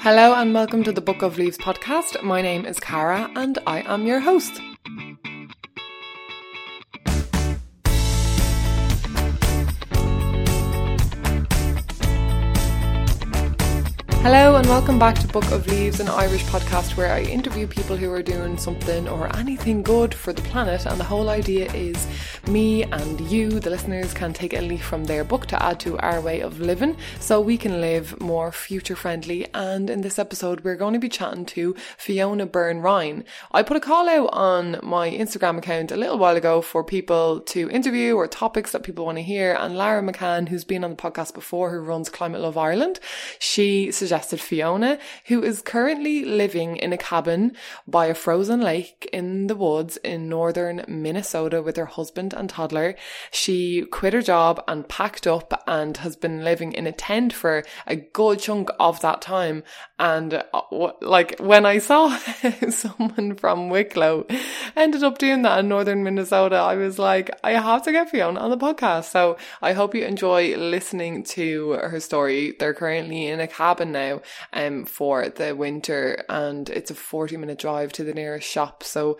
Hello and welcome to the Book of Leaves podcast. My name is Cara and I am your host. Hello and welcome back to Book of Leaves, an Irish podcast where I interview people who are doing something or anything good for the planet. And the whole idea is me and you, the listeners, can take a leaf from their book to add to our way of living so we can live more future friendly. And in this episode, we're going to be chatting to Fiona Byrne Ryan. I put a call out on my Instagram account a little while ago for people to interview or topics that people want to hear. And Lara McCann, who's been on the podcast before, who runs Climate Love Ireland, she suggested suggested Fiona, who is currently living in a cabin by a frozen lake in the woods in northern Minnesota with her husband and toddler. She quit her job and packed up and has been living in a tent for a good chunk of that time. And uh, like when I saw someone from Wicklow ended up doing that in northern Minnesota, I was like, I have to get Fiona on the podcast. So I hope you enjoy listening to her story. They're currently in a cabin now um, for the winter, and it's a 40 minute drive to the nearest shop. So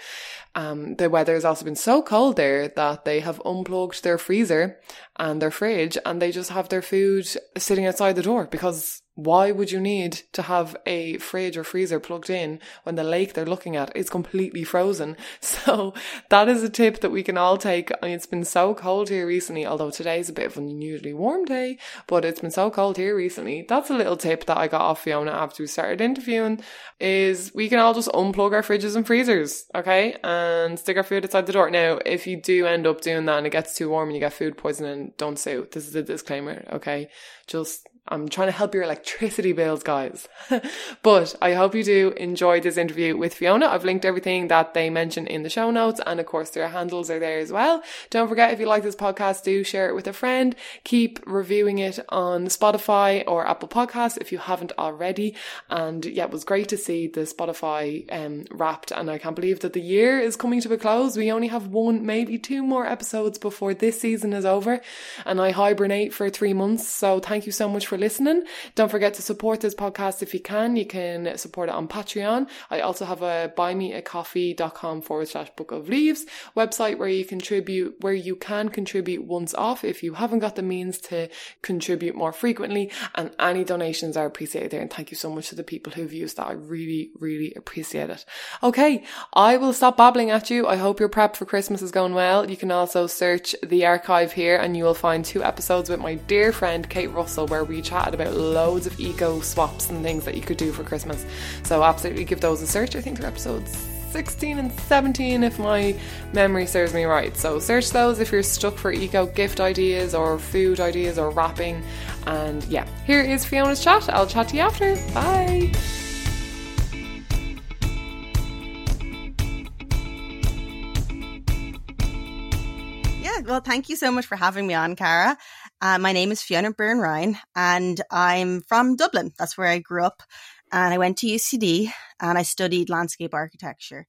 um, the weather has also been so cold there that they have unplugged their freezer and their fridge, and they just have their food sitting outside the door because why would you need to have a fridge or freezer plugged in when the lake they're looking at is completely frozen? So that is a tip that we can all take. It's been so cold here recently, although today's a bit of an unusually warm day, but it's been so cold here recently. That's a little tip that I got off Fiona after we started interviewing is we can all just unplug our fridges and freezers, okay? And stick our food outside the door. Now, if you do end up doing that and it gets too warm and you get food poisoning, don't sue. This is a disclaimer, okay? Just I'm trying to help your electricity bills, guys. but I hope you do enjoy this interview with Fiona. I've linked everything that they mention in the show notes, and of course, their handles are there as well. Don't forget, if you like this podcast, do share it with a friend. Keep reviewing it on Spotify or Apple Podcasts if you haven't already. And yeah, it was great to see the Spotify um, wrapped, and I can't believe that the year is coming to a close. We only have one, maybe two more episodes before this season is over, and I hibernate for three months. So thank you so much for listening. Don't forget to support this podcast if you can. You can support it on Patreon. I also have a buymeacoffee.com forward slash book of leaves website where you contribute, where you can contribute once off if you haven't got the means to contribute more frequently. And any donations are appreciated there. And thank you so much to the people who've used that. I really, really appreciate it. Okay. I will stop babbling at you. I hope your prep for Christmas is going well. You can also search the archive here and you will find two episodes with my dear friend Kate Russell where we chatted about loads of eco swaps and things that you could do for Christmas. So absolutely give those a search. I think they're episodes 16 and 17 if my memory serves me right. So search those if you're stuck for eco gift ideas or food ideas or wrapping. And yeah, here is Fiona's chat. I'll chat to you after. Bye. Yeah, well, thank you so much for having me on, Cara. Uh, my name is Fiona Byrne Ryan, and I'm from Dublin. That's where I grew up. And I went to UCD and I studied landscape architecture.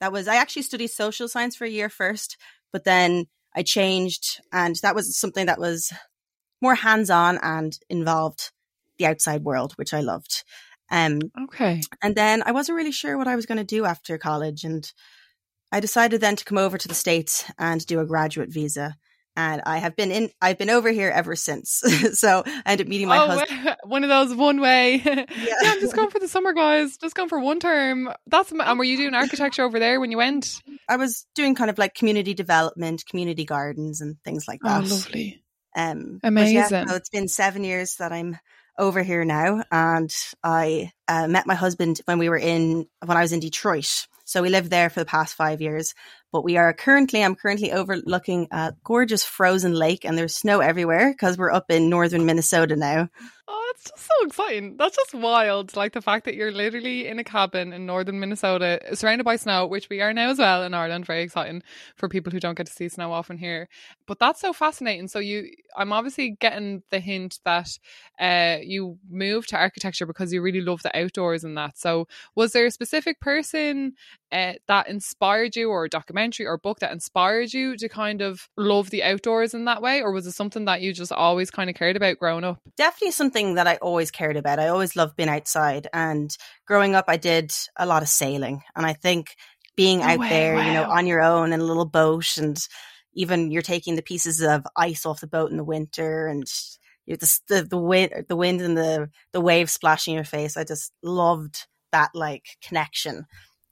That was, I actually studied social science for a year first, but then I changed, and that was something that was more hands on and involved the outside world, which I loved. Um, okay. And then I wasn't really sure what I was going to do after college. And I decided then to come over to the States and do a graduate visa and I have been in. I've been over here ever since. so I ended up meeting my oh, husband. One of those one way. yeah. yeah, I'm just going for the summer, guys. Just going for one term. That's and were you doing architecture over there when you went? I was doing kind of like community development, community gardens, and things like that. Oh, lovely. Um, Amazing. Yeah, so it's been seven years that I'm over here now, and I uh, met my husband when we were in when I was in Detroit. So we lived there for the past five years. But we are currently, I'm currently overlooking a gorgeous frozen lake and there's snow everywhere because we're up in northern Minnesota now. Oh, just so exciting. That's just wild. Like the fact that you're literally in a cabin in northern Minnesota, surrounded by snow, which we are now as well in Ireland. Very exciting for people who don't get to see snow often here. But that's so fascinating. So you, I'm obviously getting the hint that uh, you moved to architecture because you really love the outdoors and that. So was there a specific person uh, that inspired you, or a documentary or book that inspired you to kind of love the outdoors in that way? Or was it something that you just always kind of cared about growing up? Definitely something that I always cared about. I always loved being outside. And growing up, I did a lot of sailing. And I think being out way, there, wow. you know, on your own in a little boat and even you're taking the pieces of ice off the boat in the winter and you the, the, the wind, the wind and the, the waves splashing your face. I just loved that like connection,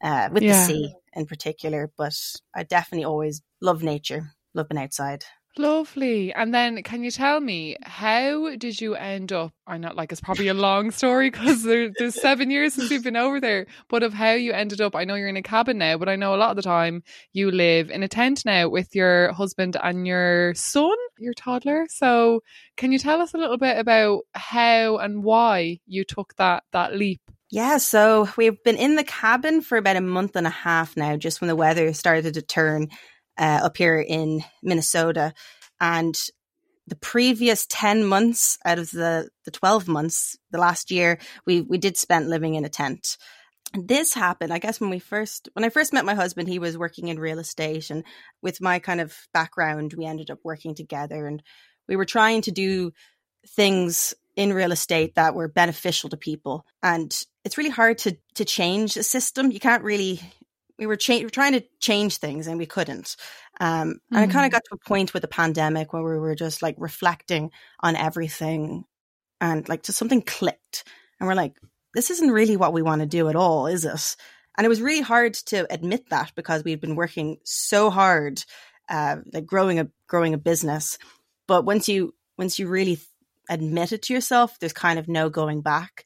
uh, with yeah. the sea in particular. But I definitely always love nature, love being outside. Lovely. And then can you tell me how did you end up? I know like it's probably a long story because there, there's seven years since you've been over there, but of how you ended up. I know you're in a cabin now, but I know a lot of the time you live in a tent now with your husband and your son, your toddler. So can you tell us a little bit about how and why you took that that leap? Yeah, so we've been in the cabin for about a month and a half now, just when the weather started to turn uh, up here in Minnesota. And the previous 10 months out of the, the 12 months, the last year, we, we did spend living in a tent. And this happened, I guess, when we first, when I first met my husband, he was working in real estate. And with my kind of background, we ended up working together and we were trying to do things in real estate that were beneficial to people. And it's really hard to, to change a system. You can't really we were, cha- we were trying to change things and we couldn't. Um, and mm. it kind of got to a point with the pandemic where we were just like reflecting on everything and like just something clicked. And we're like, this isn't really what we want to do at all, is it? And it was really hard to admit that because we'd been working so hard, uh, like growing a growing a business. But once you once you really admit it to yourself, there's kind of no going back.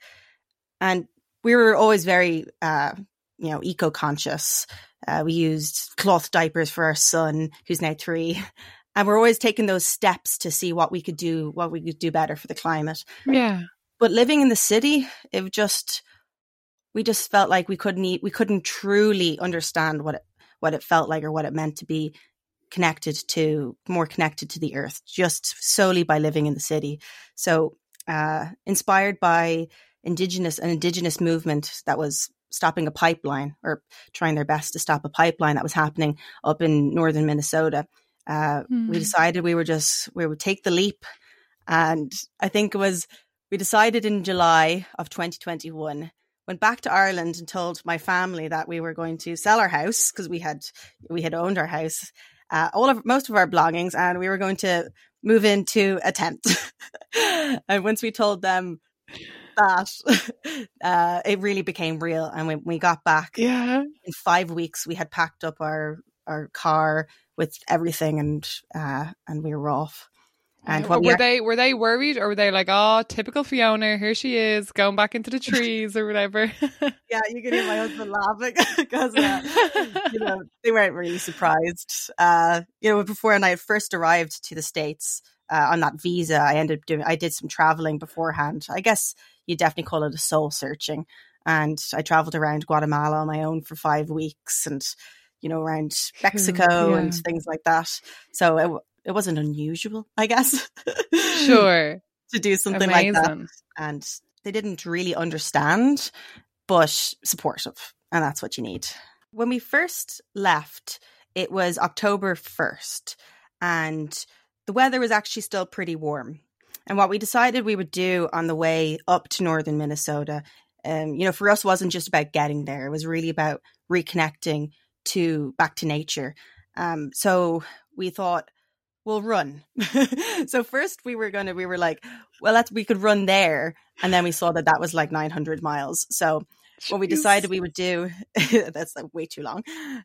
And we were always very uh, you know, eco conscious. Uh, we used cloth diapers for our son, who's now three. And we're always taking those steps to see what we could do, what we could do better for the climate. Yeah. But living in the city, it just, we just felt like we couldn't eat, we couldn't truly understand what it, what it felt like or what it meant to be connected to, more connected to the earth, just solely by living in the city. So, uh, inspired by indigenous, an indigenous movement that was stopping a pipeline or trying their best to stop a pipeline that was happening up in northern Minnesota. Uh, mm. We hmm. decided we were just we would take the leap, and I think it was we decided in July of 2021. Went back to Ireland and told my family that we were going to sell our house because we had we had owned our house, uh, all of most of our belongings, and we were going to move into a tent. and once we told them that, uh, it really became real. And when we got back, yeah, in five weeks, we had packed up our our car with everything, and uh, and we were off. And were, we they were they worried or were they like, oh, typical Fiona, here she is going back into the trees or whatever? yeah, you can hear my husband laughing because uh, you know they weren't really surprised. Uh, you know, before and I first arrived to the states uh, on that visa, I ended up doing I did some traveling beforehand. I guess you definitely call it a soul searching. And I traveled around Guatemala on my own for five weeks and, you know, around Mexico yeah. and things like that. So it, wasn't unusual, I guess. Sure. to do something Amazing. like that. And they didn't really understand, but supportive. And that's what you need. When we first left, it was October 1st, and the weather was actually still pretty warm. And what we decided we would do on the way up to northern Minnesota, um, you know, for us wasn't just about getting there. It was really about reconnecting to back to nature. Um, so we thought we'll run. so first we were gonna, we were like, well, let's we could run there, and then we saw that that was like 900 miles. So what we decided we would do that's like way too long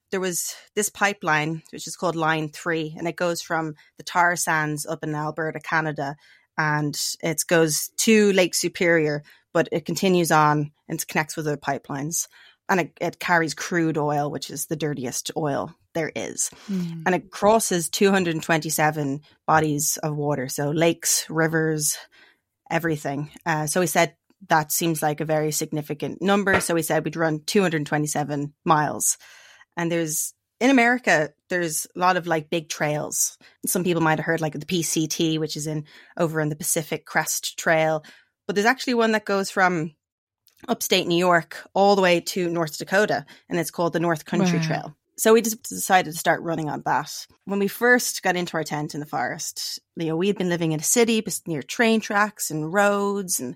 there was this pipeline which is called line 3 and it goes from the tar sands up in alberta canada and it goes to Lake Superior, but it continues on and connects with other pipelines. And it, it carries crude oil, which is the dirtiest oil there is. Mm. And it crosses 227 bodies of water. So lakes, rivers, everything. Uh, so we said that seems like a very significant number. So we said we'd run 227 miles. And there's in America, there's a lot of like big trails. Some people might have heard like the PCT, which is in over in the Pacific Crest Trail, but there's actually one that goes from upstate New York all the way to North Dakota, and it's called the North Country Wow. Trail. So we just decided to start running on that. When we first got into our tent in the forest, you know, we had been living in a city near train tracks and roads and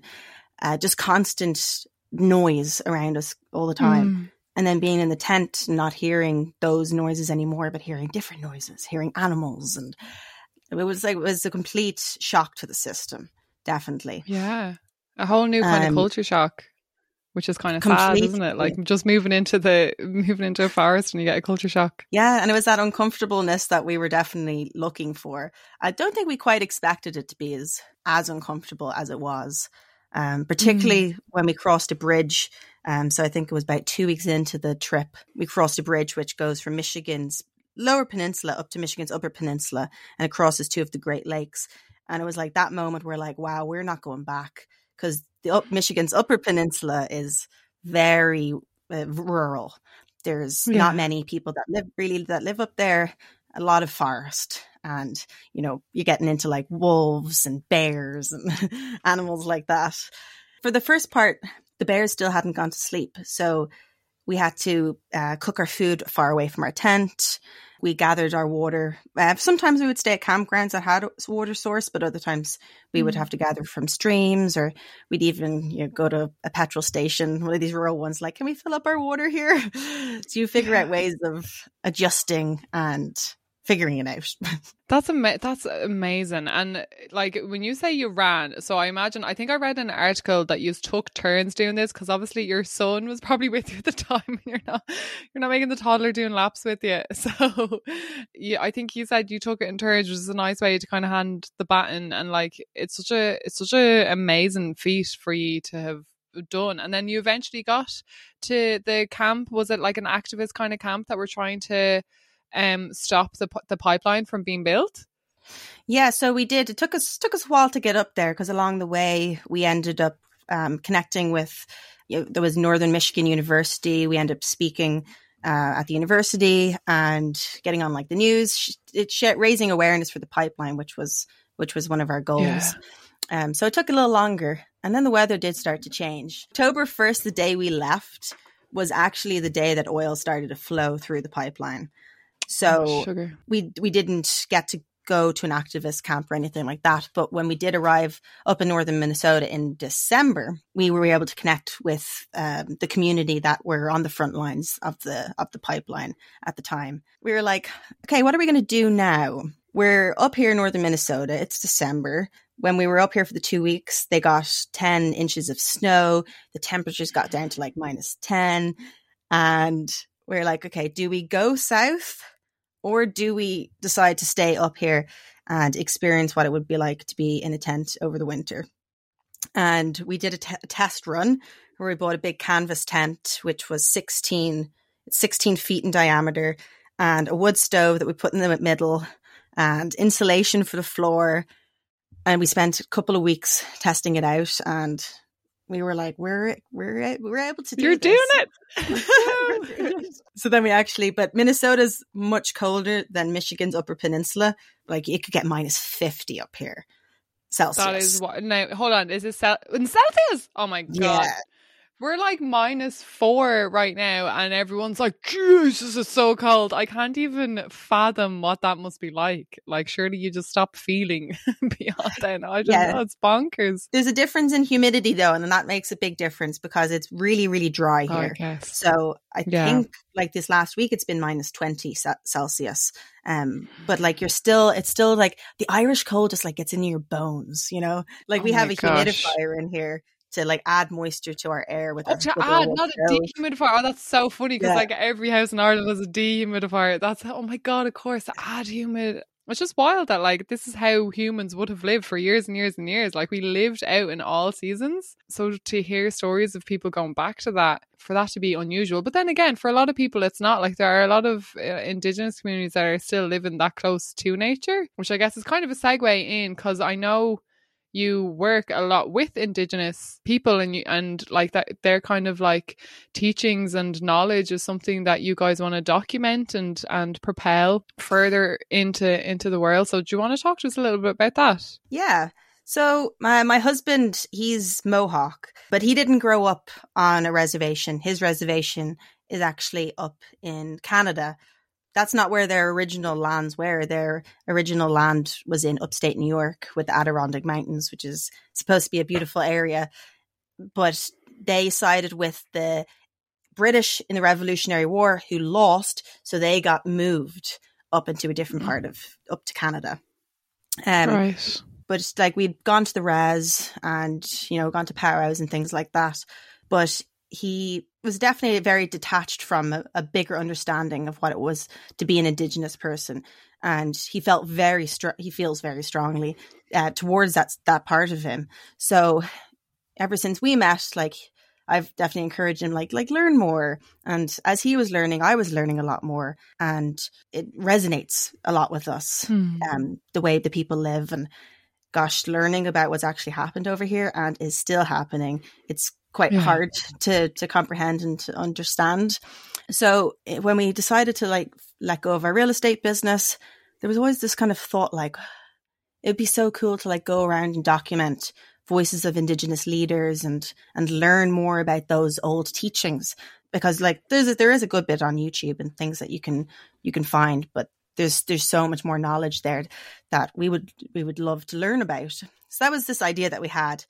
uh, just constant noise around us all the time. Mm. And then being in the tent, and not hearing those noises anymore, but hearing different noises, hearing animals, and it was like it was a complete shock to the system. Definitely. Yeah. A whole new kind Um, of culture shock. Which is kind of sad, isn't it? Like just moving into the moving into a forest and you get a culture shock. Yeah, and it was that uncomfortableness that we were definitely looking for. I don't think we quite expected it to be as as uncomfortable as it was, um, particularly when we crossed a bridge. Um, so I think it was about two weeks into the trip, we crossed a bridge which goes from Michigan's lower peninsula up to Michigan's upper peninsula, and it crosses two of the Great Lakes. And it was like that moment where, like, wow, we're not going back because the up Michigan's upper peninsula is very uh, rural. There's Yeah. not many people that live really that live up there. A lot of forest, and you know you're getting into like wolves and bears and animals like that. For the first part, the bears still hadn't gone to sleep, so we had to uh, cook our food far away from our tent. We gathered our water. Uh, sometimes we would stay at campgrounds that had a water source, but other times we would Mm. have to gather from streams, or we'd even you know, go to a petrol station, one of these rural ones. Like, can we fill up our water here? so you figure out ways of adjusting and figuring it out. That's ama- that's amazing. And like when you say you ran, so I imagine I think I read an article that you took turns doing this because obviously your son was probably with you at the time. And you're not you're not making the toddler doing laps with you. So yeah, I think you said you took it in turns, which is a nice way to kind of hand the baton. And like it's such a it's such a amazing feat for you to have done. And then you eventually got to the camp. Was it like an activist kind of camp that were trying to um stop the the pipeline from being built? Yeah, so we did. It took us took us a while to get up there because along the way we ended up um, connecting with. You know, there was Northern Michigan University. We ended up speaking uh, at the university and getting on like the news. It sh- raising awareness for the pipeline, which was which was one of our goals. Yeah. Um, so it took a little longer, and then the weather did start to change. October first, the day we left, was actually the day that oil started to flow through the pipeline. So Oh, sugar. we we didn't get to go to an activist camp or anything like that. But when we did arrive up in northern Minnesota in December, we were able to connect with um, the community that were on the front lines of the of the pipeline at the time. We were like, okay, what are we going to do now? We're up here in northern Minnesota. It's December. When we were up here for the two weeks, they got 10 inches of snow. The temperatures got down to like minus 10. And we're like, okay, do we go south or do we decide to stay up here and experience what it would be like to be in a tent over the winter? And we did a, test run where we bought a big canvas tent, which was 16, 16 feet in diameter, and a wood stove that we put in the middle, and insulation for the floor. And we spent a couple of weeks testing it out, and we were like, "We're we're we're able to do it. You're this. doing it. so then we actually, but Minnesota's much colder than Michigan's Upper Peninsula. Like it could get minus fifty up here, Celsius. That is what. Now, hold on. Is it Cel- in Celsius? Oh my god. Yeah. We're like minus four right now, and everyone's like, Jesus, it's so cold. I can't even fathom what that must be like. Like, surely you just stop feeling beyond then. I don't Yeah. know. It's bonkers. There's a difference in humidity though, and that makes a big difference because it's really, really dry Oh, I here. So I Yeah. think like this last week, it's been minus 20 Ce- Celsius. Um, but like you're still, it's still like the Irish cold just like gets in your bones, you know? Like Oh we have a gosh. humidifier in here to like add moisture to our air with Oh, to add, not a dehumidifier. Oh, that's so funny because Yeah. like every house in Ireland has a dehumidifier. That's oh my god, of course, add humid. It's just wild that like this is how humans would have lived for years and years and years. Like we lived out in all seasons. So to hear stories of people going back to that, for that to be unusual. But then again, for a lot of people, it's not. Like there are a lot of uh, indigenous communities that are still living that close to nature, which I guess is kind of a segue in because I know you work a lot with indigenous people and you and like that their kind of like teachings and knowledge is something that you guys want to document and and propel further into into the world so do you want to talk to us a little bit about that Yeah. So my my husband, he's Mohawk, but he didn't grow up on a reservation. His reservation is actually up in Canada. That's not where their original lands were. Their original land was in upstate New York with the Adirondack Mountains, which is supposed to be a beautiful area. But they sided with the British in the Revolutionary War who lost, so they got moved up into a different part of up to Canada. Um, right but like we'd gone to the res and you know gone to powwows and things like that but he was definitely very detached from a, a bigger understanding of what it was to be an indigenous person. And he felt very str- he feels very strongly uh, towards that that part of him. So ever since we met like I've definitely encouraged him like like learn more. And as he was learning I was learning a lot more. And it resonates a lot with us hmm. um the way the people live. And gosh, learning about what's actually happened over here and is still happening. It's quite yeah. hard to to comprehend and to understand. So eh, when we decided to like let go of our real estate business, there was always this kind of thought like it'd be so cool to like go around and document voices of indigenous leaders and and learn more about those old teachings because like there's a, there is a good bit on YouTube and things that you can you can find but there's there's so much more knowledge there that we would we would love to learn about. So that was this idea that we had,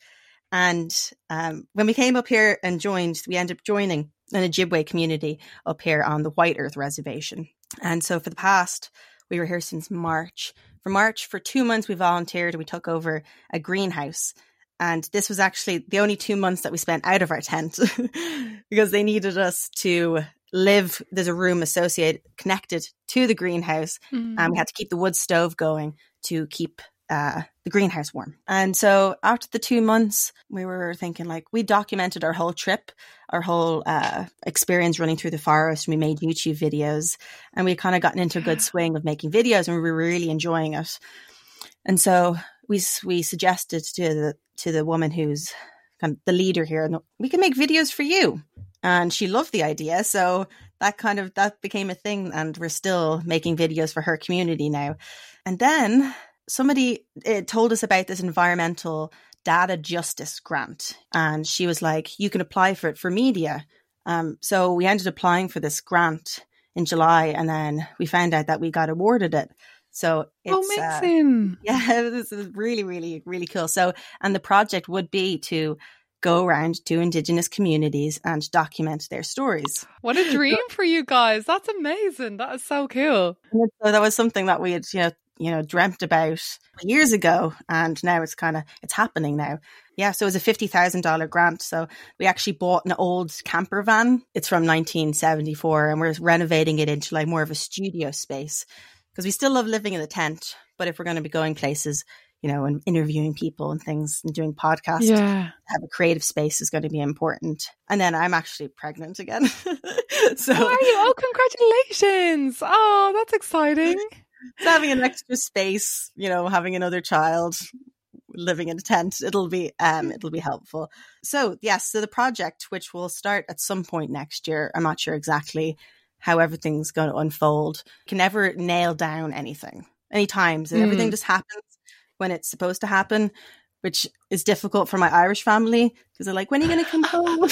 and um, when we came up here and joined, we ended up joining an Ojibwe community up here on the White Earth Reservation. And so for the past, we were here since March. For March, for two months, we volunteered. We took over a greenhouse. And this was actually the only two months that we spent out of our tent because they needed us to live there's a room associated connected to the greenhouse mm. and we had to keep the wood stove going to keep uh, the greenhouse warm. And so after the two months we were thinking like we documented our whole trip our whole uh, experience running through the forest. We made youtube videos and we kind of gotten into a good swing of making videos and we were really enjoying it. And so we we suggested to the to the woman who's kind of the leader here we can make videos for you. And she loved the idea. So that kind of that became a thing and we're still making videos for her community now. And then somebody eh, told us about this environmental data justice grant and she was like you can apply for it for media um, so we ended up applying for this grant in july and then we found out that we got awarded it so it's uh, amazing. Uh, yeah, this is really, really, really cool. So, and the project would be to go around to Indigenous communities and document their stories. What a dream for you guys. That's amazing. That is so cool. So that was something that we had, you know, you know, dreamt about years ago and now it's kind of it's happening now. Yeah, so it was a $50,000 grant. So we actually bought an old camper van. It's from 1974 and we're renovating it into like more of a studio space because we still love living in the tent, but if we're going to be going places, you know, and interviewing people and things and doing podcasts. Yeah. Have a creative space is going to be important. And then I'm actually pregnant again. so are you? Oh, congratulations. Oh, that's exciting. So having an extra space, you know, having another child, living in a tent, it'll be um it'll be helpful. So yes, so the project, which will start at some point next year, I'm not sure exactly how everything's going to unfold, can never nail down anything. Any times mm. everything just happens when it's supposed to happen, which is difficult for my Irish family because they're like, when are you going to come home?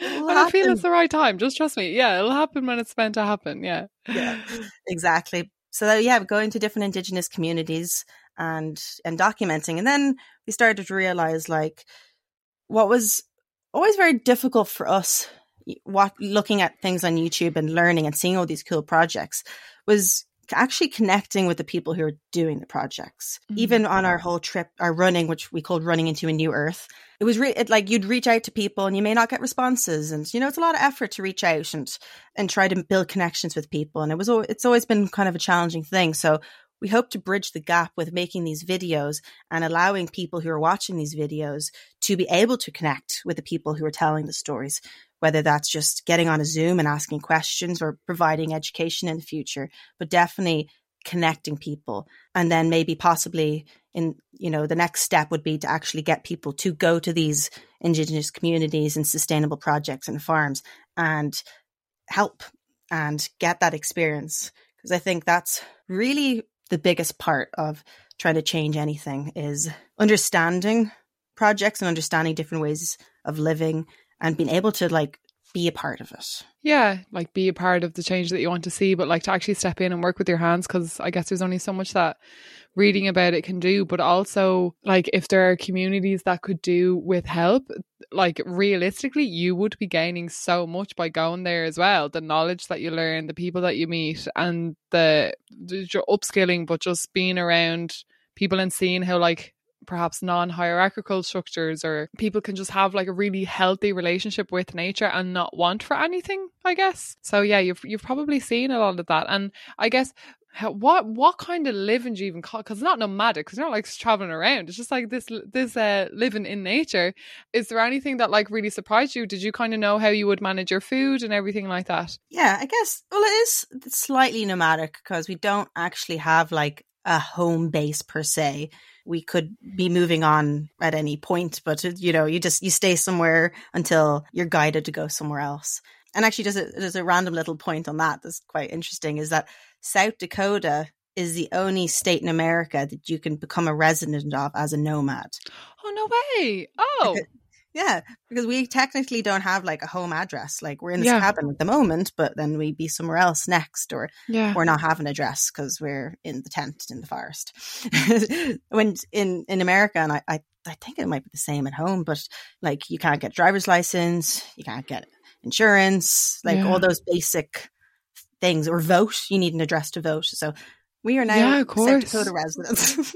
when I feel it's the right time, just trust me. Yeah, it'll happen when it's meant to happen. Yeah. Yeah, exactly. So that, yeah, going to different Indigenous communities and and documenting, and then we started to realize like what was always very difficult for us what looking at things on YouTube and learning and seeing all these cool projects was actually connecting with the people who are doing the projects. Mm-hmm. Even on our whole trip, our running, which we called running into a new earth, it was re- it, like you'd reach out to people and you may not get responses, and you know it's a lot of effort to reach out and and try to build connections with people, and it was it's always been kind of a challenging thing. So we hope to bridge the gap with making these videos and allowing people who are watching these videos to be able to connect with the people who are telling the stories whether that's just getting on a Zoom and asking questions or providing education in the future, but definitely connecting people. And then maybe possibly in, you know, the next step would be to actually get people to go to these indigenous communities and sustainable projects and farms and help and get that experience. Because I think that's really the biggest part of trying to change anything is understanding projects and understanding different ways of living and being able to like be a part of it. Yeah, like be a part of the change that you want to see, but like to actually step in and work with your hands because I guess there's only so much that reading about it can do, but also like if there are communities that could do with help, like realistically, you would be gaining so much by going there as well. The knowledge that you learn, the people that you meet, and the, the upskilling, but just being around people and seeing how like perhaps non-hierarchical structures or people can just have like a really healthy relationship with nature and not want for anything i guess so yeah you've you've probably seen a lot of that and i guess how, what what kind of living do you even call? Because it's not nomadic. Because you're not like traveling around. It's just like this this uh, living in nature. Is there anything that like really surprised you? Did you kind of know how you would manage your food and everything like that? Yeah, I guess. Well, it is slightly nomadic because we don't actually have like a home base per se. We could be moving on at any point, but you know, you just you stay somewhere until you're guided to go somewhere else. And actually, there's a there's a random little point on that that's quite interesting. Is that South Dakota is the only state in America that you can become a resident of as a nomad. Oh no way! Oh. yeah, because we technically don't have like a home address. Like we're in this yeah. cabin at the moment, but then we'd be somewhere else next, or yeah. we're not having an address because we're in the tent in the forest. when in in America, and I, I I think it might be the same at home, but like you can't get driver's license, you can't get insurance, like yeah. all those basic things or vote. You need an address to vote. So we are now yeah. South Dakota residents,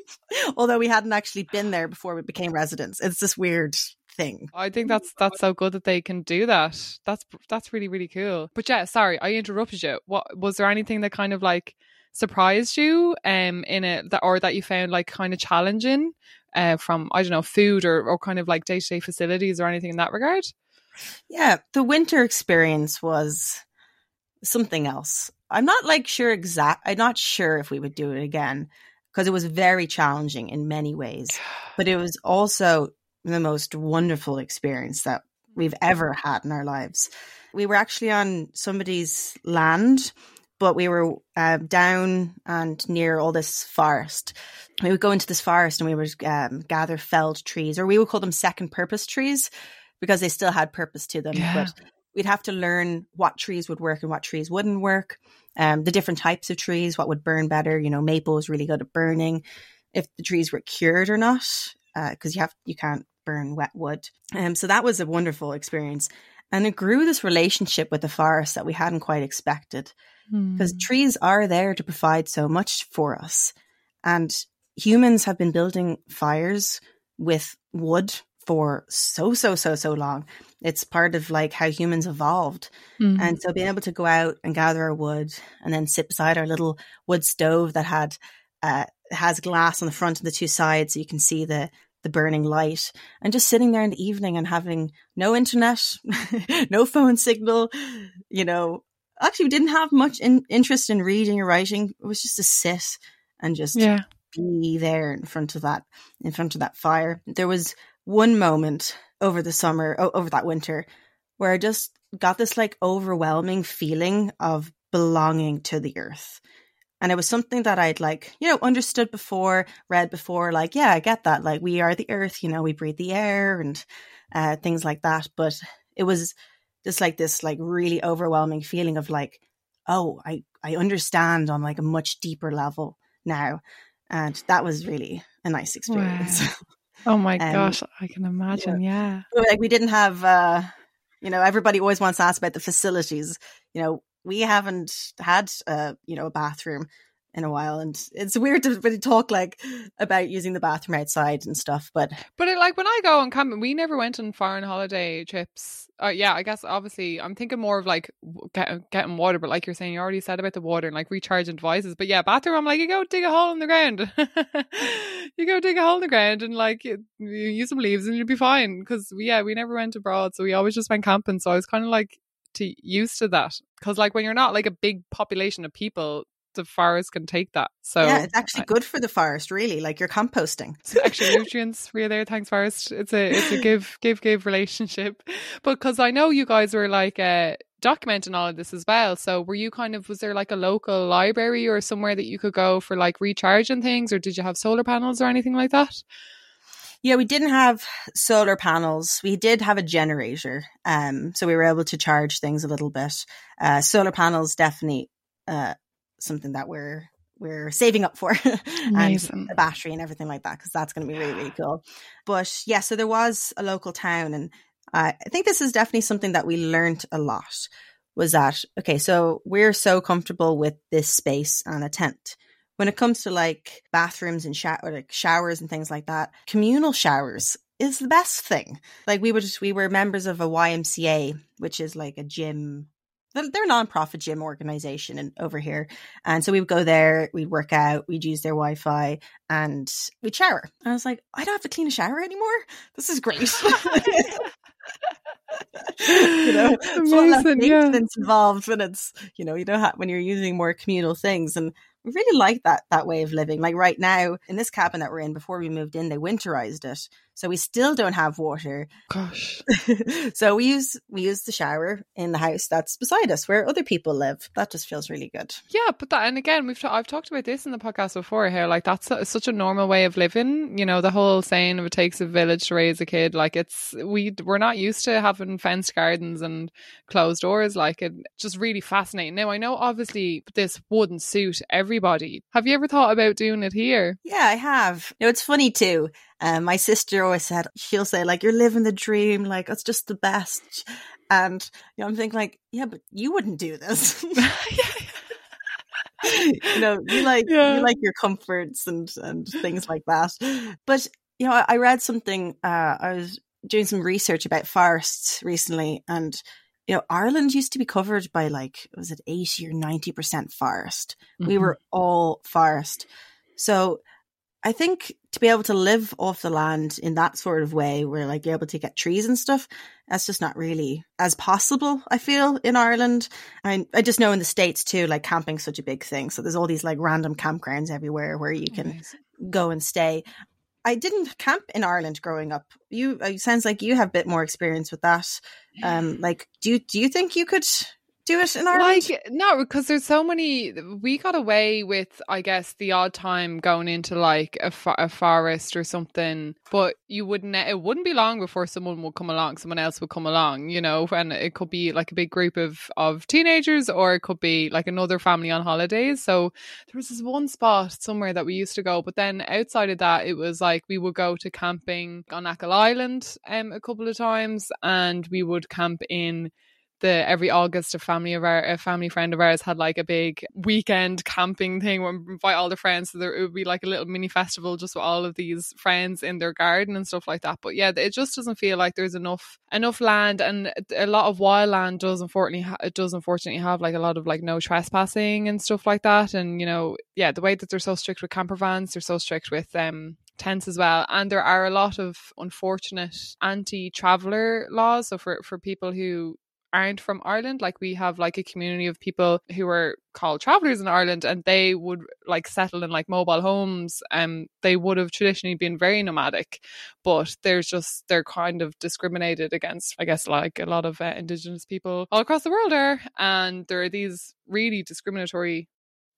although we hadn't actually been there before we became residents. It's this weird thing. I think that's that's so good that they can do that. That's that's really really cool. But yeah, sorry, I interrupted you. What was there anything that kind of like surprised you um in it that or that you found like kind of challenging uh from I don't know food or or kind of like day to day facilities or anything in that regard? Yeah, the winter experience was something else. I'm not like sure exact. I'm not sure if we would do it again because it was very challenging in many ways, but it was also the most wonderful experience that we've ever had in our lives. We were actually on somebody's land, but we were uh, down and near all this forest. We would go into this forest and we would um, gather felled trees, or we would call them second purpose trees because they still had purpose to them. Yeah. But we'd have to learn what trees would work and what trees wouldn't work. Um, the different types of trees, what would burn better. You know, maple is really good at burning. If the trees were cured or not, because uh, you have you can't burn wet wood. Um, so that was a wonderful experience, and it grew this relationship with the forest that we hadn't quite expected. Because mm. trees are there to provide so much for us, and humans have been building fires with wood for so so so so long it's part of like how humans evolved mm-hmm. and so being able to go out and gather our wood and then sit beside our little wood stove that had uh, has glass on the front and the two sides so you can see the the burning light and just sitting there in the evening and having no internet no phone signal you know. Actually we didn't have much in, interest in reading or writing. It was just to sit and just yeah. be there in front of that in front of that fire. There was one moment over the summer, over that winter, where I just got this like overwhelming feeling of belonging to the earth. And it was something that I'd like, you know, understood before, read before, like, yeah, I get that. Like, we are the earth, you know, we breathe the air and uh, things like that. But it was just like this, like, really overwhelming feeling of like, oh, I, I understand on like a much deeper level now. And that was really a nice experience. Wow. Oh my um, gosh, I can imagine. Yeah. yeah. Like we didn't have, uh, you know, everybody always wants to ask about the facilities. You know, we haven't had, uh, you know, a bathroom in a while and it's weird to really talk like about using the bathroom outside and stuff but but it, like when i go on camping we never went on foreign holiday trips. Uh, yeah i guess obviously i'm thinking more of like get, getting water but like you're saying you already said about the water and like recharging devices but yeah bathroom i'm like you go dig a hole in the ground. You go dig a hole in the ground and like you, you use some leaves and you'll be fine. Because yeah we never went abroad so we always just went camping so i was kind of like to used to that because like when you're not like a big population of people the forest can take that. So yeah, it's actually good for the forest, really. Like you're composting. It's extra nutrients for you there. Thanks, forest. It's a it's a give give give relationship. But because I know you guys were like uh, documenting all of this as well. So were you kind of was there like a local library or somewhere that you could go for like recharging things or did you have solar panels or anything like that? Yeah, we didn't have solar panels. We did have a generator. Um, so we were able to charge things a little bit. Uh, solar panels definitely uh, something that we're we're saving up for and a battery and everything like that because that's going to be really really cool but yeah so there was a local town and uh, i think this is definitely something that we learned a lot was that okay so we're so comfortable with this space and a tent when it comes to like bathrooms and shower like showers and things like that communal showers is the best thing. Like we were just, we were members of a ymca which is like a gym they're a non-profit gym organization and over here. And so we would go there we'd work out we'd use their wi-fi and we'd shower. And i was like i don't have to clean a shower anymore? This is great. You know Amazing, yeah. involved when it's you know you don't have when you're using more communal things. And we really like that that way of living. Like right now in this cabin that we're in before we moved in they winterized it so we still don't have water. Gosh. so we use we use the shower in the house that's beside us where other people live. That just feels really good. Yeah, but that and again we've i I've talked about this in the podcast before here like that's a, such a normal way of living, you know, the whole saying of it takes a village to raise a kid like it's we we're not used to having fenced gardens and closed doors like it just really fascinating. Now I know obviously this wouldn't suit everybody. Have you ever thought about doing it here? Yeah, I have. You know, it's funny too um, my sister always said, she'll say, like, you're living the dream, like, it's just the best. And, you know, I'm thinking, like, yeah, but you wouldn't do this. you know, you like, yeah. you like your comforts and, and things like that. But, you know, I, I read something, uh, I was doing some research about forests recently and, you know, Ireland used to be covered by like, was it 80 or 90% forest? Mm-hmm. We were all forest. So I think to be able to live off the land in that sort of way, where like you're able to get trees and stuff, that's just not really as possible. I feel in Ireland. I I just know in the states too, like camping's such a big thing. So there's all these like random campgrounds everywhere where you can go and stay. I didn't camp in Ireland growing up. You it sounds like you have a bit more experience with that. Um, like do you do you think you could do it in Ireland? Like no, because there's so many. We got away with, I guess, the odd time going into like a, a forest or something, but you wouldn't. It wouldn't be long before someone would come along. Someone else would come along, you know, and it could be like a big group of of teenagers, or it could be like another family on holidays. So there was this one spot somewhere that we used to go, but then outside of that, it was like we would go to camping on Achill Island um, a couple of times, and we would camp in the every August a family of our a family friend of ours had like a big weekend camping thing where we invite all the friends so there it would be like a little mini festival just with all of these friends in their garden and stuff like that but yeah it just doesn't feel like there's enough enough land and a lot of wild land does unfortunately it does unfortunately have like a lot of like no trespassing and stuff like that and you know yeah the way that they're so strict with camper vans they're so strict with um tents as well. And there are a lot of unfortunate anti traveller laws. So for, for people who aren't from Ireland. Like we have like a community of people who are called travelers in Ireland and they would like settle in like mobile homes and um, they would have traditionally been very nomadic but there's just they're kind of discriminated against I guess like a lot of uh, indigenous people all across the world are and there are these really discriminatory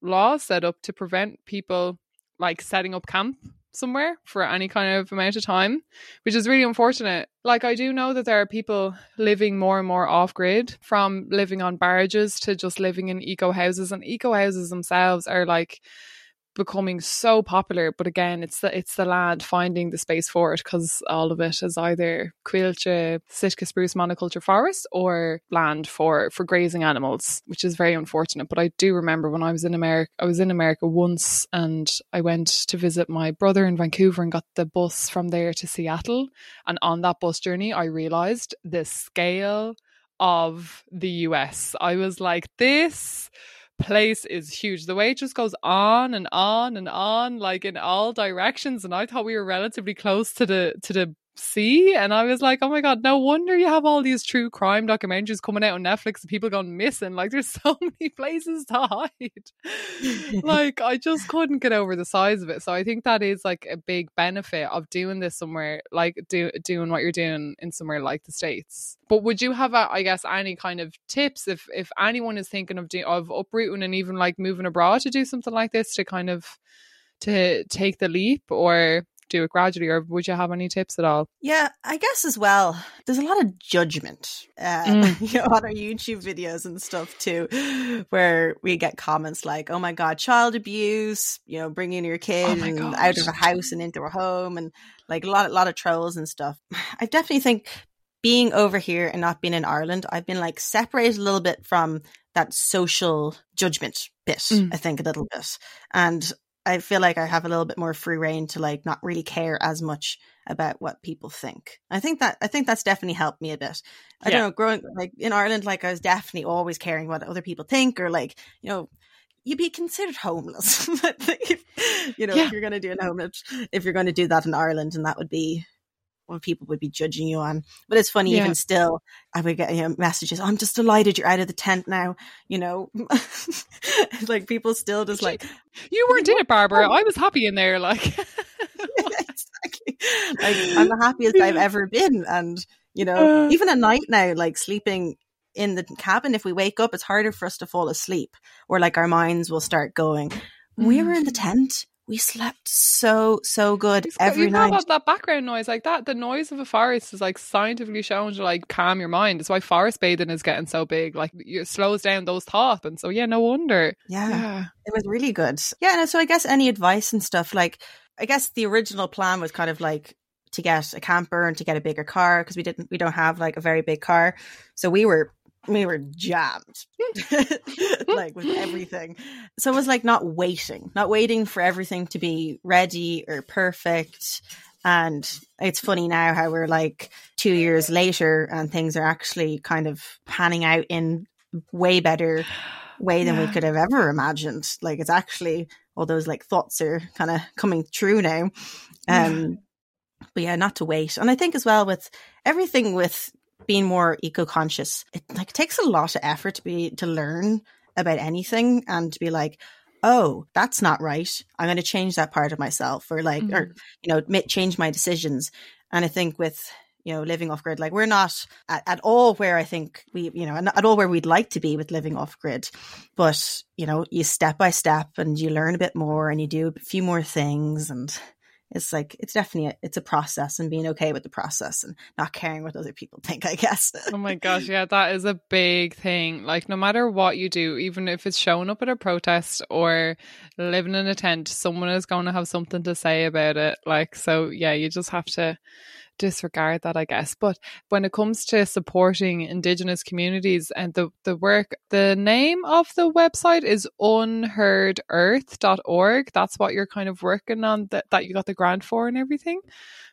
laws set up to prevent people like setting up camp somewhere for any kind of amount of time, which is really unfortunate. Like, I do know that there are people living more and more off grid from living on barges to just living in eco houses, and eco houses themselves are like becoming so popular. But again, it's the it's the land finding the space for it because all of it is either Coillte, Sitka spruce monoculture forest or land for for grazing animals, which is very unfortunate. But I do remember when I was in America, I was in America once, and I went to visit my brother in Vancouver and got the bus from there to Seattle. And on that bus journey, I realized the scale of the US. I was like, this place is huge. The way it just goes on and on and on, like in all directions. And I thought we were relatively close to the to the sea. And I was like, oh my God, no wonder you have all these true crime documentaries coming out on Netflix and people gone missing. Like, there's so many places to hide. like, I just couldn't get over the size of it. So I think that is like a big benefit of doing this somewhere, like do, doing what you're doing in somewhere like the States. But would you have, a, I guess, any kind of tips if, if anyone is thinking of, do, of uprooting and even like moving abroad to do something like this to kind of to take the leap or do it gradually or would you have any tips at all yeah i guess as well there's a lot of judgment uh, mm. you know, on our youtube videos and stuff too where we get comments like oh my god child abuse you know bringing your kid oh out of a house and into a home and like a lot, a lot of trolls and stuff i definitely think being over here and not being in ireland i've been like separated a little bit from that social judgment bit mm. i think a little bit and I feel like I have a little bit more free reign to like not really care as much about what people think. I think that I think that's definitely helped me a bit. I yeah. don't know, growing like in Ireland, like I was definitely always caring what other people think or like, you know, you'd be considered homeless. if, you know, yeah. if you're gonna do an homeless if you're gonna do that in Ireland and that would be what people would be judging you on. But it's funny, yeah. even still, I would get you know, messages. I'm just delighted you're out of the tent now. You know, like people still just like you weren't in it, Barbara. I was happy in there. Like exactly, like I'm the happiest I've ever been, and you know, uh, even at night now, like sleeping in the cabin, if we wake up, it's harder for us to fall asleep, or like our minds will start going. We were in the mm. tent we slept so so good it's, every you night. About that background noise like that, the noise of a forest is like scientifically shown to like calm your mind. It's why forest bathing is getting so big. Like it slows down those thoughts, and so yeah, no wonder. Yeah, yeah. it was really good. Yeah, And so I guess any advice and stuff like I guess the original plan was kind of like to get a camper and to get a bigger car because we didn't we don't have like a very big car, so we were we were jammed like with everything. So it was like not waiting not waiting for everything to be ready or perfect. And it's funny now how we're like two years later and things are actually kind of panning out in way better way than yeah. we could have ever imagined. Like it's actually all those like thoughts are kind of coming true now. Um yeah. but yeah not to wait. And i think as well with everything with being more eco-conscious. It like takes a lot of effort to be to learn about anything and to be like oh that's not right. I'm going to change that part of myself or like mm-hmm. or you know change my decisions. And i think with you know living off grid like we're not at, at all where i think we you know at all where we'd like to be with living off grid. But you know you step by step and you learn a bit more and you do a few more things and it's like it's definitely a, it's a process and being okay with the process and not caring what other people think i guess. Oh my gosh yeah that is a big thing. Like no matter what you do even if it's showing up at a protest or living in a tent someone is going to have something to say about it. Like so yeah you just have to disregard that, I guess. But when it comes to supporting Indigenous communities and the, the work, the name of the website is unheardearth.org. That's what you're kind of working on, that, that you got the grant for and everything,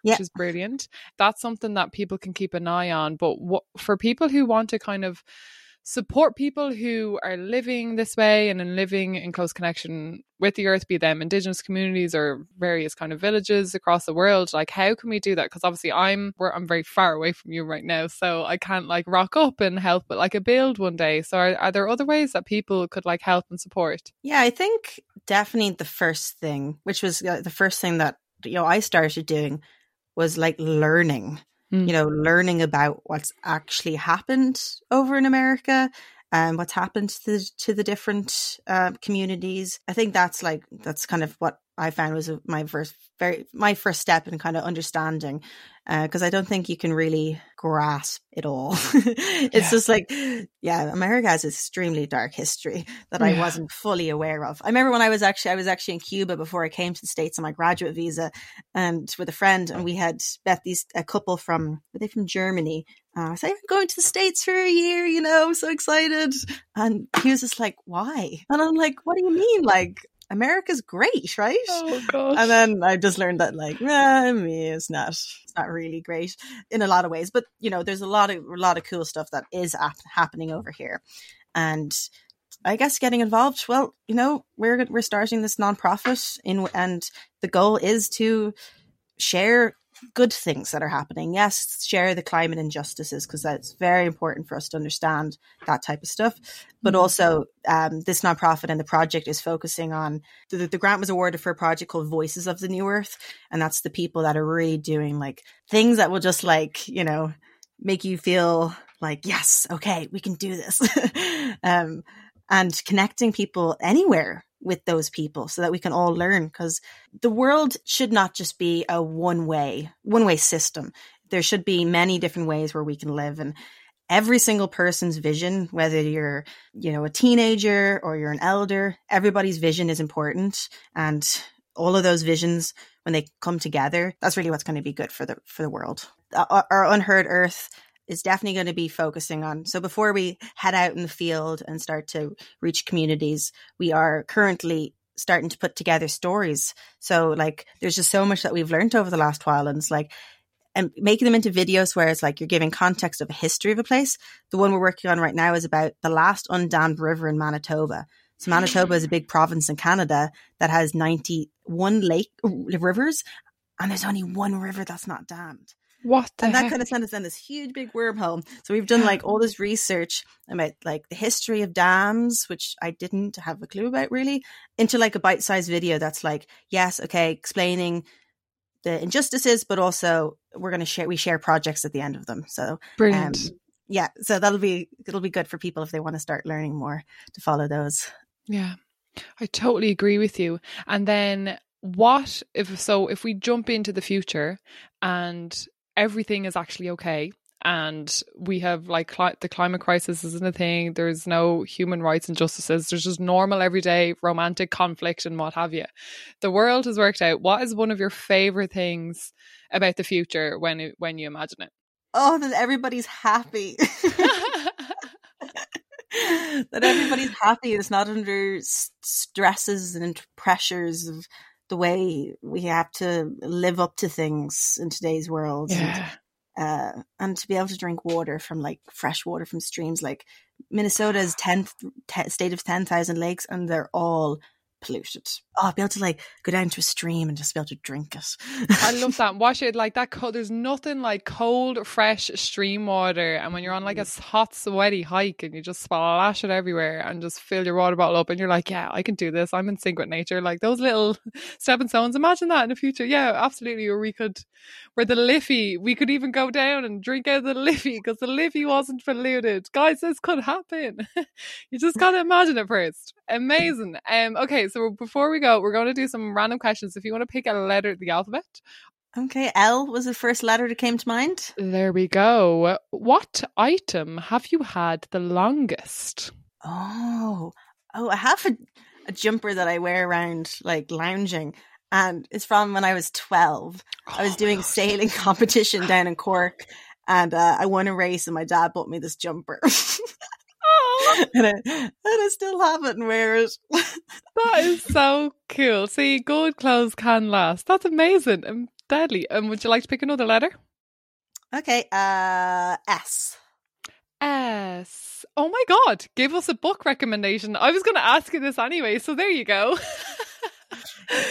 yeah. which is brilliant. That's something that people can keep an eye on. But what, for people who want to kind of support people who are living this way and in living in close connection with the earth, be them indigenous communities or various kind of villages across the world. Like, how can we do that? Because obviously, I'm I'm very far away from you right now, so I can't like rock up and help, but like a build one day. So, are, are there other ways that people could like help and support? Yeah, I think definitely the first thing, which was uh, the first thing that you know I started doing, was like learning mm. you know, learning about what's actually happened over in America and what's happened to the, to the different uh, communities. I think that's like that's kind of what I found was my first very my first step in kind of understanding because uh, I don't think you can really grasp it all. it's yeah. just like, yeah, America has extremely dark history that I wasn't fully aware of. I remember when I was actually I was actually in Cuba before I came to the states on my graduate visa, and with a friend, and we had met these a couple from were they from Germany. Uh, I was like, I'm going to the States for a year, you know, so excited. And he was just like, why? And I'm like, what do you mean? Like, America's great, right? Oh gosh. And then I just learned that like, eh, me, it's not, it's not really great in a lot of ways. But you know, there's a lot of a lot of cool stuff that is ap- happening over here, and I guess getting involved. Well, you know, we're we're starting this nonprofit in, and the goal is to share good things that are happening. Yes, share the climate injustices because that's very important for us to understand that type of stuff. But mm-hmm. also, um, this nonprofit and the project is focusing on the, the grant was awarded for a project called Voices of the New Earth, and that's the people that are really doing like things that will just like you know make you feel like yes, okay, we can do this, um, and connecting people anywhere with those people so that we can all learn because the world should not just be a one way one way system. There should be many different ways where we can live and every single person's vision whether you're you know a teenager or you're an elder everybody's vision is important and all of those visions when they come together that's really what's going to be good for the for the world. Our unheard earth is definitely going to be focusing on. So before we head out in the field and start to reach communities, we are currently starting to put together stories. So like there's just so much that we've learned over the last while and it's like and making them into videos where it's like you're giving context of a history of a place. The one we're working on right now is about the last undammed river in Manitoba. So Manitoba is a big province in Canada that has 91 lake rivers and there's only one river that's not dammed. What and heck? that kind of sent us down this huge big wormhole. So we've done like all this research about like the history of dams, which I didn't have a clue about really, into like a bite-sized video that's like, yes, okay, explaining the injustices, but also we're going to share we share projects at the end of them. So brilliant. Um, yeah, so that'll be it'll be good for people if they want to start learning more to follow those. Yeah. I totally agree with you. And then what if so if we jump into the future and everything is actually okay. And we have like cli- the climate crisis isn't a thing. There's no human rights injustices. There's just normal everyday romantic conflict and what have you. The world has worked out. What is one of your favorite things about the future when it, when you imagine it? Oh that everybody's happy. That everybody's happy. It's not under stresses and pressures of the way we have to live up to things in today's world. Yeah. And, uh, and to be able to drink water from like fresh water from streams, like Minnesota's 10th t- state of 10,000 lakes, and they're all polluted. Oh, I'd be able to like go down to a stream and just be able to drink it. I love that. Wash it like that. There's nothing like cold, fresh stream water. And when you're on like a mm. hot, sweaty hike and you just splash it everywhere and just fill your water bottle up and you're like, yeah, I can do this. I'm in sync with nature. Like those little stepping stones. Imagine that in the future. Yeah, absolutely. Or we could, where the Liffey, we could even go down and drink out of the Liffey because the Liffey wasn't polluted. Guys, this could happen. you just got to imagine it first. Amazing. Um. Okay, so before we go, we're going to do some random questions. If you want to pick a letter of the alphabet. Okay, L was the first letter that came to mind. There we go. What item have you had the longest? Oh, oh, I have a, a jumper that I wear around like lounging, and it's from when I was twelve. Oh I was doing a sailing competition down in Cork, and uh, I won a race, and my dad bought me this jumper. and, I, and I still have it and wear it. that is so cool. See, good clothes can last. That's amazing and deadly. And um, would you like to pick another letter? Okay, uh, S. S. Oh my God, give us a book recommendation. I was going to ask you this anyway, so there you go.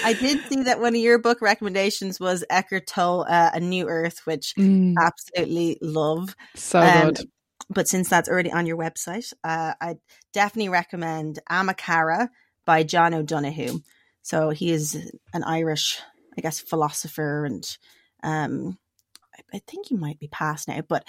I did see that one of your book recommendations was Eckhart Tolle, uh, A New Earth, which mm. absolutely love. So um, good but since that's already on your website, uh, I definitely recommend Anam Cara by John O'Donohue. So he is an Irish, I guess, philosopher, and um, I, I think he might be past now, but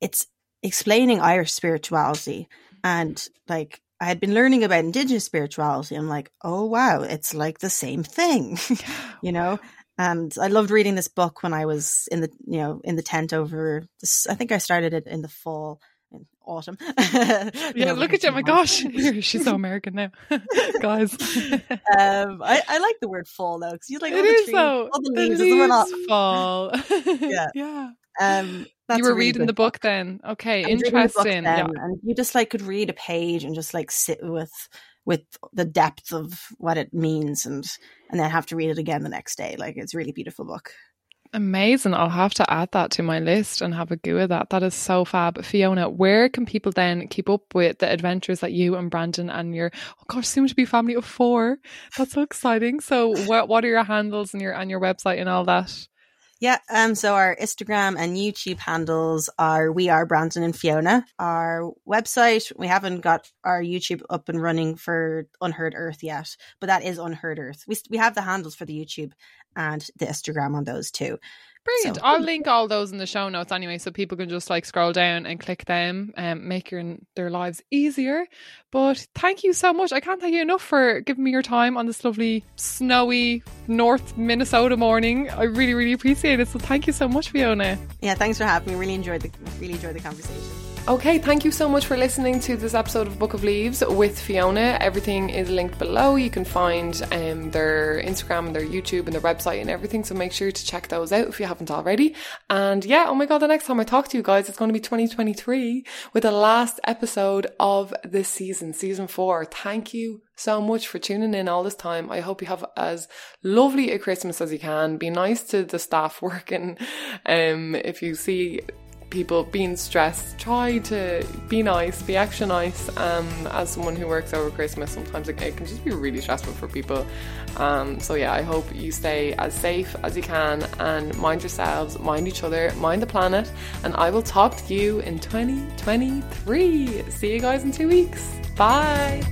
it's explaining Irish spirituality and like I had been learning about indigenous spirituality. I'm like, oh wow, it's like the same thing, you know. And I loved reading this book when I was in the, you know, in the tent over this. I think I started it in the fall, in autumn. yeah, look at you! Oh my gosh, she's so American now, guys. um, I, I like the word fall though, because you like all it the is trees, so. all the leaves, the leaves fall. yeah, yeah. Um, you were really reading the book then. Okay, interesting. Then, yeah. And you just like could read a page and just like sit with with the depth of what it means and and then have to read it again the next day. Like it's a really beautiful book. Amazing. I'll have to add that to my list and have a go at that. That is so fab. Fiona, where can people then keep up with the adventures that you and Brandon and your oh gosh, soon to be family of four. That's so exciting. So what what are your handles and your and your website and all that? Yeah, um, so our Instagram and YouTube handles are We Are Brandon and Fiona. Our website, we haven't got our YouTube up and running for Unheard Earth yet, but that is Unheard Earth. We, we have the handles for the YouTube and the Instagram on those too. Brilliant. So, I'll link all those in the show notes anyway, so people can just like scroll down and click them and um, make your, their lives easier. But thank you so much. I can't thank you enough for giving me your time on this lovely, snowy North Minnesota morning. I really, really appreciate it. So thank you so much, Fiona. Yeah, thanks for having me. Really enjoyed the really enjoyed the conversation. Okay, thank you so much for listening to this episode of Book of Leaves with Fiona. Everything is linked below. You can find um, their Instagram and their YouTube and their website and everything. So make sure to check those out if you haven't already. And yeah, oh my God, the next time I talk to you guys, it's going to be 2023 with the last episode of this season, season four. Thank you so much for tuning in all this time. I hope you have as lovely a Christmas as you can. Be nice to the staff working. Um, if you see people being stressed, try to be nice, be extra nice. Um, as someone who works over Christmas, sometimes it, can just be really stressful for people. Um, so yeah, I hope you stay as safe as you can and mind yourselves, mind each other, mind the planet. And I will talk to you in 2023. See you guys in two weeks. Bye.